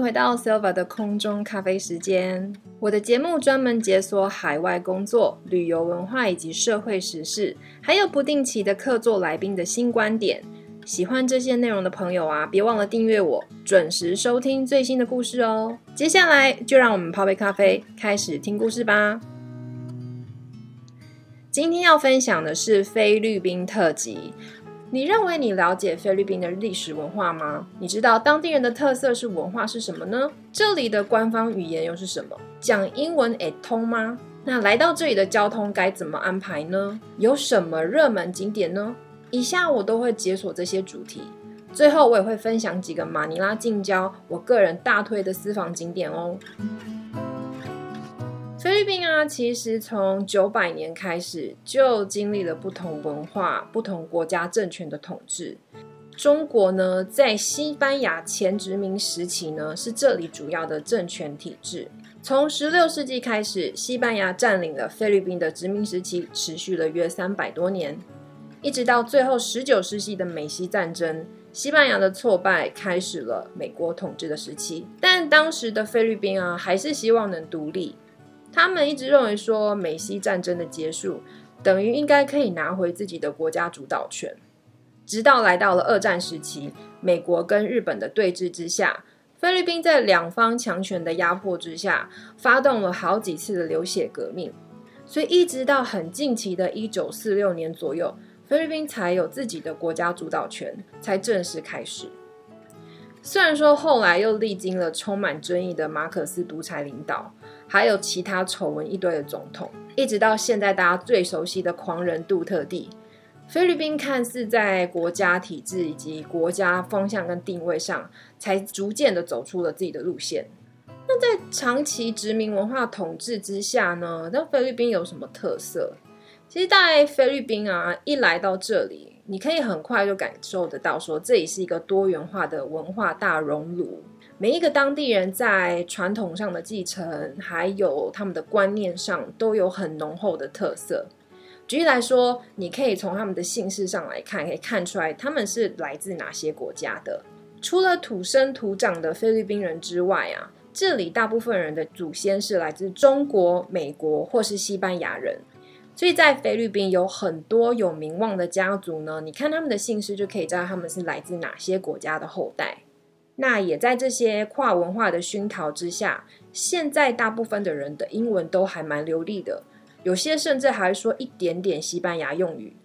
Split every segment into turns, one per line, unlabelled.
回到 Silva 的空中咖啡时间。我的节目专门解锁海外工作、旅游文化以及社会时事，还有不定期的客座来宾的新观点。喜欢这些内容的朋友啊，别忘了订阅我，准时收听最新的故事哦。接下来就让我们泡杯咖啡，开始听故事吧。今天要分享的是菲律宾特辑。你认为你了解菲律宾的历史文化吗？你知道当地人的特色是文化是什么呢？这里的官方语言又是什么？讲英文也通吗？那来到这里的交通该怎么安排呢？有什么热门景点呢？以下我都会解锁这些主题，最后我也会分享几个马尼拉近郊我个人大推的私房景点哦。菲律宾啊，其实从九百年开始就经历了不同文化、不同国家政权的统治。中国呢，在西班牙前殖民时期呢，是这里主要的政权体制。从十六世纪开始，西班牙占领了菲律宾的殖民时期，持续了约三百多年。一直到最后十九世纪的美西战争，西班牙的挫败开始了美国统治的时期。但当时的菲律宾啊，还是希望能独立。他们一直认为说，美西战争的结束等于应该可以拿回自己的国家主导权。直到来到了二战时期，美国跟日本的对峙之下，菲律宾在两方强权的压迫之下，发动了好几次的流血革命。所以一直到很近期的一九四六年左右。菲律宾才有自己的国家主导权，才正式开始。虽然说后来又历经了充满争议的马可斯独裁领导，还有其他丑闻一堆的总统，一直到现在大家最熟悉的狂人杜特地，菲律宾看似在国家体制以及国家方向跟定位上，才逐渐的走出了自己的路线。那在长期殖民文化统治之下呢？那菲律宾有什么特色？其实，在菲律宾啊，一来到这里，你可以很快就感受得到，说这里是一个多元化的文化大熔炉。每一个当地人在传统上的继承，还有他们的观念上，都有很浓厚的特色。举例来说，你可以从他们的姓氏上来看，可以看出来他们是来自哪些国家的。除了土生土长的菲律宾人之外啊，这里大部分人的祖先是来自中国、美国或是西班牙人。所以在菲律宾有很多有名望的家族呢，你看他们的姓氏就可以知道他们是来自哪些国家的后代。那也在这些跨文化的熏陶之下，现在大部分的人的英文都还蛮流利的，有些甚至还说一点点西班牙用语。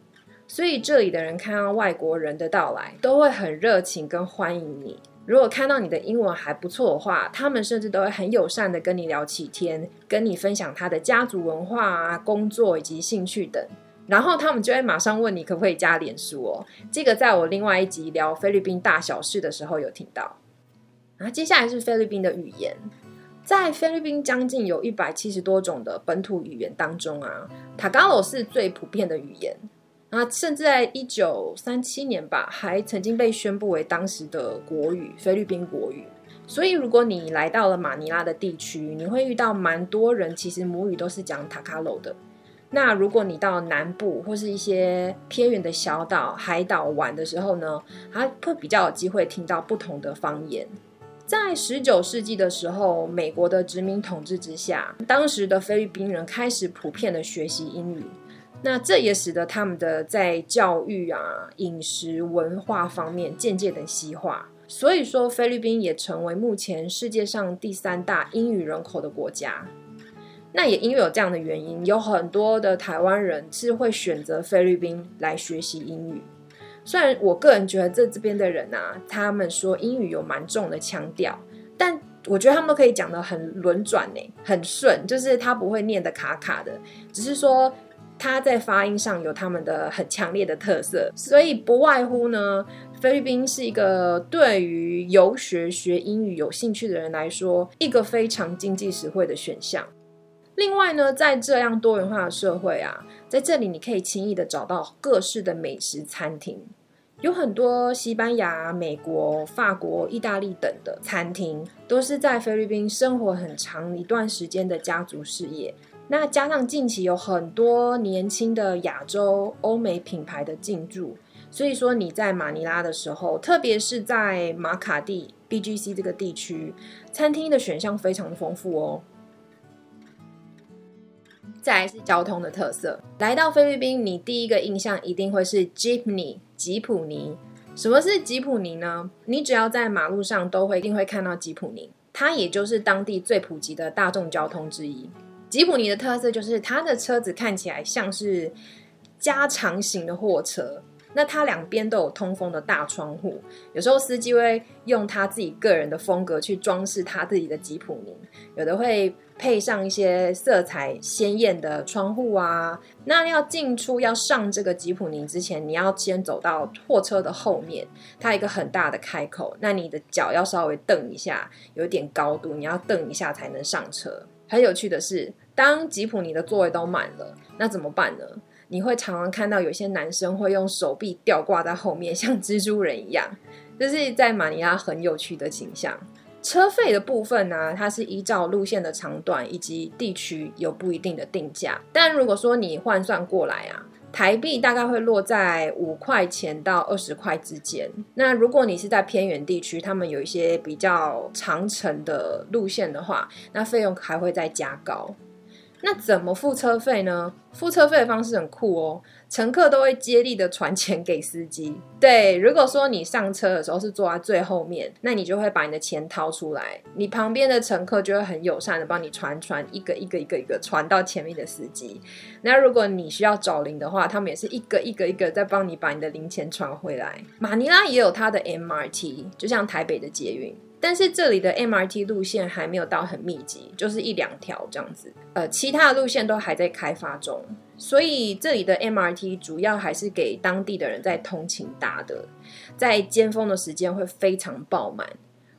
所以这里的人看到外国人的到来，都会很热情跟欢迎你。如果看到你的英文还不错的话，他们甚至都会很友善的跟你聊起天，跟你分享他的家族文化啊、工作以及兴趣等。然后他们就会马上问你可不可以加脸书哦。这个在我另外一集聊菲律宾大小事的时候有听到。然后接下来是菲律宾的语言，在菲律宾将近有一百七十多种的本土语言当中啊，塔嘎罗是最普遍的语言。啊，甚至在一九三七年吧，还曾经被宣布为当时的国语——菲律宾国语。所以，如果你来到了马尼拉的地区，你会遇到蛮多人，其实母语都是讲塔卡罗的。那如果你到南部或是一些偏远的小岛、海岛玩的时候呢，还会比较有机会听到不同的方言。在十九世纪的时候，美国的殖民统治之下，当时的菲律宾人开始普遍的学习英语。那这也使得他们的在教育啊、饮食、文化方面渐渐的西化，所以说菲律宾也成为目前世界上第三大英语人口的国家。那也因为有这样的原因，有很多的台湾人是会选择菲律宾来学习英语。虽然我个人觉得这这边的人啊，他们说英语有蛮重的腔调，但我觉得他们都可以讲的很轮转呢，很顺，就是他不会念的卡卡的，只是说。他在发音上有他们的很强烈的特色，所以不外乎呢，菲律宾是一个对于游学学英语有兴趣的人来说，一个非常经济实惠的选项。另外呢，在这样多元化的社会啊，在这里你可以轻易的找到各式的美食餐厅，有很多西班牙、美国、法国、意大利等的餐厅，都是在菲律宾生活很长一段时间的家族事业。那加上近期有很多年轻的亚洲、欧美品牌的进驻，所以说你在马尼拉的时候，特别是在马卡蒂 BGC 这个地区，餐厅的选项非常的丰富哦。再来是交通的特色，来到菲律宾，你第一个印象一定会是 Jeepney 吉普尼。什么是吉普尼呢？你只要在马路上都会一定会看到吉普尼，它也就是当地最普及的大众交通之一。吉普尼的特色就是它的车子看起来像是加长型的货车，那它两边都有通风的大窗户，有时候司机会用他自己个人的风格去装饰他自己的吉普尼，有的会。配上一些色彩鲜艳的窗户啊，那要进出要上这个吉普尼之前，你要先走到货车的后面，它一个很大的开口，那你的脚要稍微蹬一下，有点高度，你要蹬一下才能上车。很有趣的是，当吉普尼的座位都满了，那怎么办呢？你会常常看到有些男生会用手臂吊挂在后面，像蜘蛛人一样，这是在马尼拉很有趣的形象。车费的部分呢，它是依照路线的长短以及地区有不一定的定价。但如果说你换算过来啊，台币大概会落在五块钱到二十块之间。那如果你是在偏远地区，他们有一些比较长程的路线的话，那费用还会再加高。那怎么付车费呢？付车费的方式很酷哦。乘客都会接力的传钱给司机。对，如果说你上车的时候是坐在最后面，那你就会把你的钱掏出来，你旁边的乘客就会很友善的帮你传传一个一个一个一个传到前面的司机。那如果你需要找零的话，他们也是一个一个一个在帮你把你的零钱传回来。马尼拉也有它的 MRT，就像台北的捷运。但是这里的 MRT 路线还没有到很密集，就是一两条这样子。呃，其他的路线都还在开发中，所以这里的 MRT 主要还是给当地的人在通勤搭的。在尖峰的时间会非常爆满。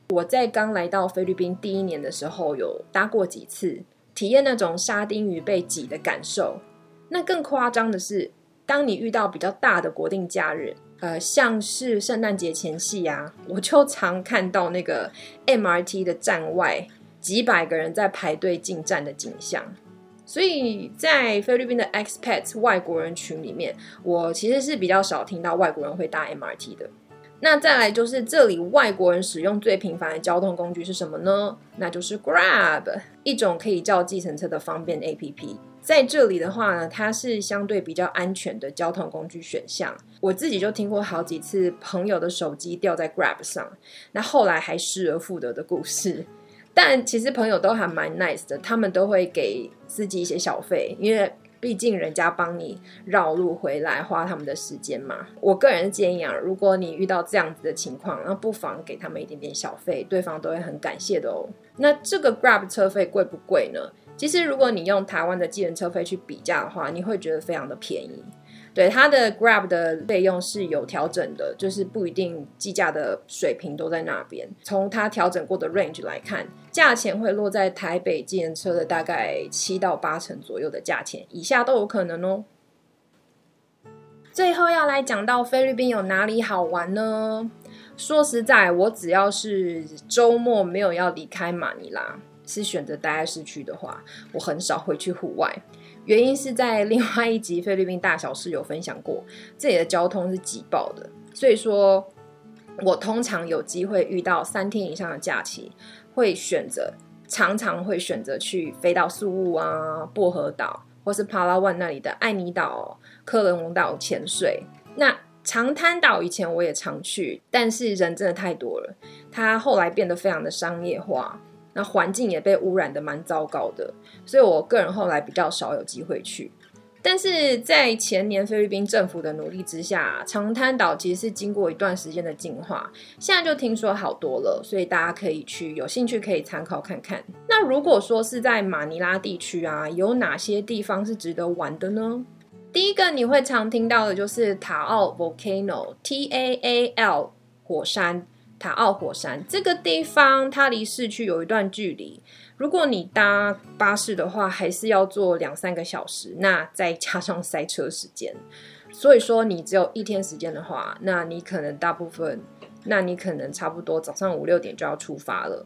我在刚来到菲律宾第一年的时候，有搭过几次，体验那种沙丁鱼被挤的感受。那更夸张的是，当你遇到比较大的国定假日。呃，像是圣诞节前夕啊，我就常看到那个 MRT 的站外几百个人在排队进站的景象。所以在菲律宾的 expats 外国人群里面，我其实是比较少听到外国人会搭 MRT 的。那再来就是这里外国人使用最频繁的交通工具是什么呢？那就是 Grab，一种可以叫计程车的方便 APP。在这里的话呢，它是相对比较安全的交通工具选项。我自己就听过好几次朋友的手机掉在 Grab 上，那后来还失而复得的故事。但其实朋友都还蛮 nice 的，他们都会给司机一些小费，因为毕竟人家帮你绕路回来，花他们的时间嘛。我个人建议啊，如果你遇到这样子的情况，那不妨给他们一点点小费，对方都会很感谢的哦。那这个 Grab 车费贵不贵呢？其实，如果你用台湾的计程车费去比价的话，你会觉得非常的便宜。对它的 Grab 的费用是有调整的，就是不一定计价的水平都在那边。从它调整过的 range 来看，价钱会落在台北计程车的大概七到八成左右的价钱以下都有可能哦。最后要来讲到菲律宾有哪里好玩呢？说实在，我只要是周末没有要离开马尼拉。是选择待在市区的话，我很少会去户外。原因是在另外一集菲律宾大小事有分享过，这里的交通是挤爆的，所以说我通常有机会遇到三天以上的假期，会选择常常会选择去飞到宿务啊、薄荷岛或是帕拉万那里的艾尼岛、科伦龙岛潜水。那长滩岛以前我也常去，但是人真的太多了，它后来变得非常的商业化。那环境也被污染的蛮糟糕的，所以我个人后来比较少有机会去。但是在前年菲律宾政府的努力之下，长滩岛其实是经过一段时间的进化，现在就听说好多了，所以大家可以去，有兴趣可以参考看看。那如果说是在马尼拉地区啊，有哪些地方是值得玩的呢？第一个你会常听到的就是塔奥 （Volcano），T A A L 火山。塔奥火山这个地方，它离市区有一段距离。如果你搭巴士的话，还是要坐两三个小时，那再加上塞车时间，所以说你只有一天时间的话，那你可能大部分，那你可能差不多早上五六点就要出发了。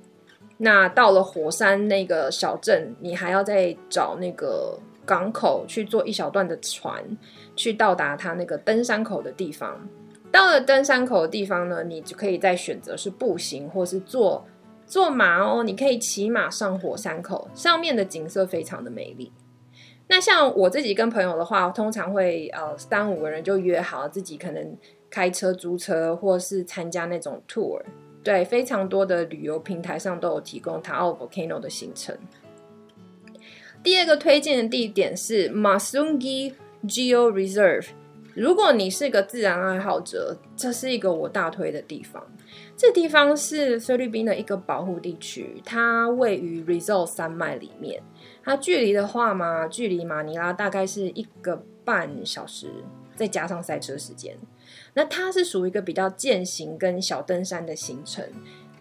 那到了火山那个小镇，你还要再找那个港口去坐一小段的船，去到达它那个登山口的地方。到了登山口的地方呢，你就可以再选择是步行或是坐坐马哦，你可以骑马上火山口，上面的景色非常的美丽。那像我自己跟朋友的话，通常会呃三五个人就约好自己可能开车租车，或是参加那种 tour。对，非常多的旅游平台上都有提供塔奥 volcano 的行程。第二个推荐的地点是 Masungi Geo Reserve。如果你是个自然爱好者，这是一个我大推的地方。这地方是菲律宾的一个保护地区，它位于 Rizal 山脉里面。它距离的话嘛，距离马尼拉大概是一个半小时，再加上塞车时间。那它是属于一个比较健行跟小登山的行程。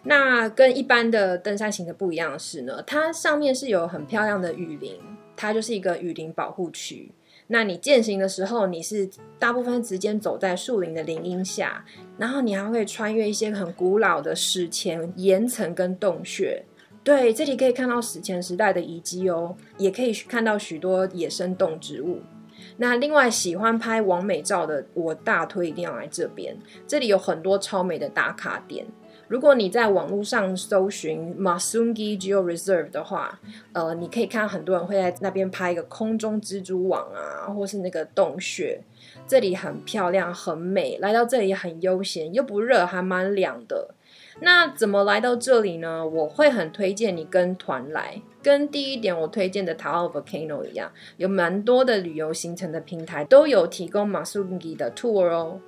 那跟一般的登山行的不一样的是呢，它上面是有很漂亮的雨林，它就是一个雨林保护区。那你践行的时候，你是大部分时间走在树林的林荫下，然后你还会穿越一些很古老的史前岩层跟洞穴。对，这里可以看到史前时代的遗迹哦，也可以看到许多野生动植物。那另外喜欢拍完美照的，我大推一定要来这边，这里有很多超美的打卡点。如果你在网络上搜寻 Masungi Geo Reserve 的话，呃，你可以看到很多人会在那边拍一个空中蜘蛛网啊，或是那个洞穴。这里很漂亮，很美，来到这里很悠闲，又不热，还蛮凉的。那怎么来到这里呢？我会很推荐你跟团来，跟第一点我推荐的塔奥 volcano 一样，有蛮多的旅游行程的平台都有提供马苏吉的 tour 哦。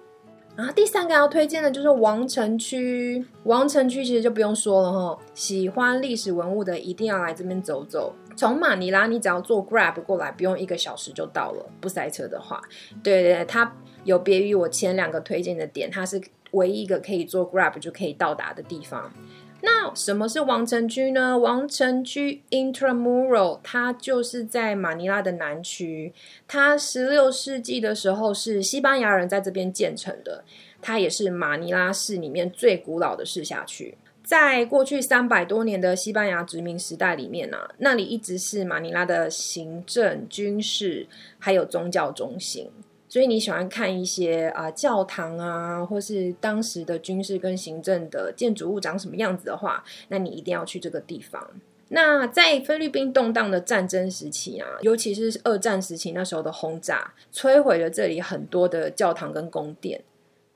然后第三个要推荐的就是王城区，王城区其实就不用说了哈，喜欢历史文物的一定要来这边走走。从马尼拉你只要坐 Grab 过来，不用一个小时就到了，不塞车的话。对对对，它有别于我前两个推荐的点，它是。唯一一个可以坐 Grab 就可以到达的地方。那什么是王城区呢？王城区 Intramural，它就是在马尼拉的南区。它十六世纪的时候是西班牙人在这边建成的。它也是马尼拉市里面最古老的市辖区。在过去三百多年的西班牙殖民时代里面呢，那里一直是马尼拉的行政、军事还有宗教中心。所以你喜欢看一些啊教堂啊，或是当时的军事跟行政的建筑物长什么样子的话，那你一定要去这个地方。那在菲律宾动荡的战争时期啊，尤其是二战时期那时候的轰炸，摧毁了这里很多的教堂跟宫殿。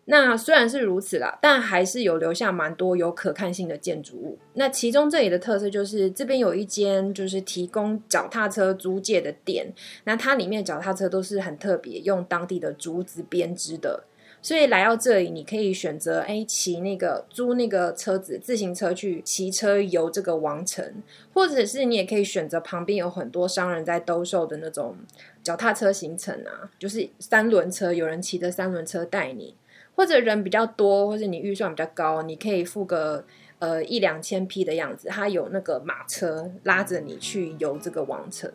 那虽然是如此啦，但还是有留下蛮多有可看性的建筑物。那其中这里的特色就是这边有一间就是提供脚踏车租借的店，那它里面脚踏车都是很特别，用当地的竹子编织的。所以来到这里，你可以选择哎骑那个租那个车子自行车去骑车游这个王城，或者是你也可以选择旁边有很多商人在兜售的那种脚踏车行程啊，就是三轮车，有人骑着三轮车带你。或者人比较多，或者你预算比较高，你可以付个呃一两千匹的样子，它有那个马车拉着你去游这个王城。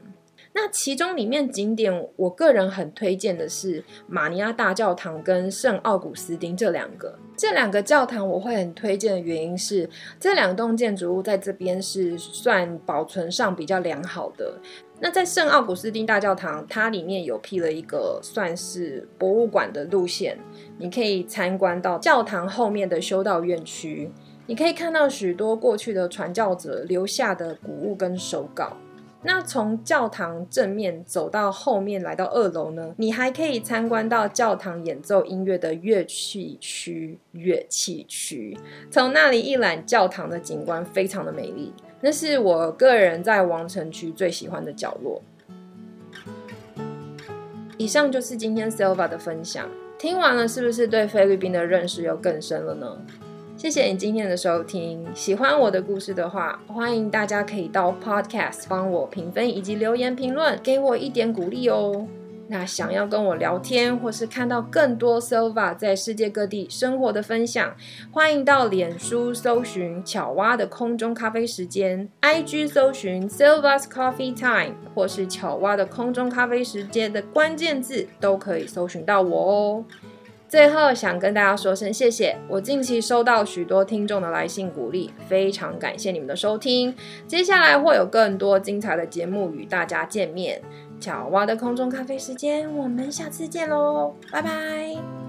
那其中里面景点，我个人很推荐的是马尼亚大教堂跟圣奥古斯丁这两个。这两个教堂我会很推荐的原因是，这两栋建筑物在这边是算保存上比较良好的。那在圣奥古斯丁大教堂，它里面有辟了一个算是博物馆的路线，你可以参观到教堂后面的修道院区，你可以看到许多过去的传教者留下的古物跟手稿。那从教堂正面走到后面来到二楼呢，你还可以参观到教堂演奏音乐的乐器区，乐器区。从那里一览教堂的景观，非常的美丽。那是我个人在王城区最喜欢的角落。以上就是今天 Silva 的分享，听完了是不是对菲律宾的认识又更深了呢？谢谢你今天的收听，喜欢我的故事的话，欢迎大家可以到 Podcast 帮我评分以及留言评论，给我一点鼓励哦。那想要跟我聊天，或是看到更多 Silva 在世界各地生活的分享，欢迎到脸书搜寻巧蛙的空中咖啡时间，IG 搜寻 Silva's Coffee Time，或是巧蛙的空中咖啡时间的关键字，都可以搜寻到我哦。最后想跟大家说声谢谢，我近期收到许多听众的来信鼓励，非常感谢你们的收听。接下来会有更多精彩的节目与大家见面。巧蛙的空中咖啡时间，我们下次见喽，拜拜。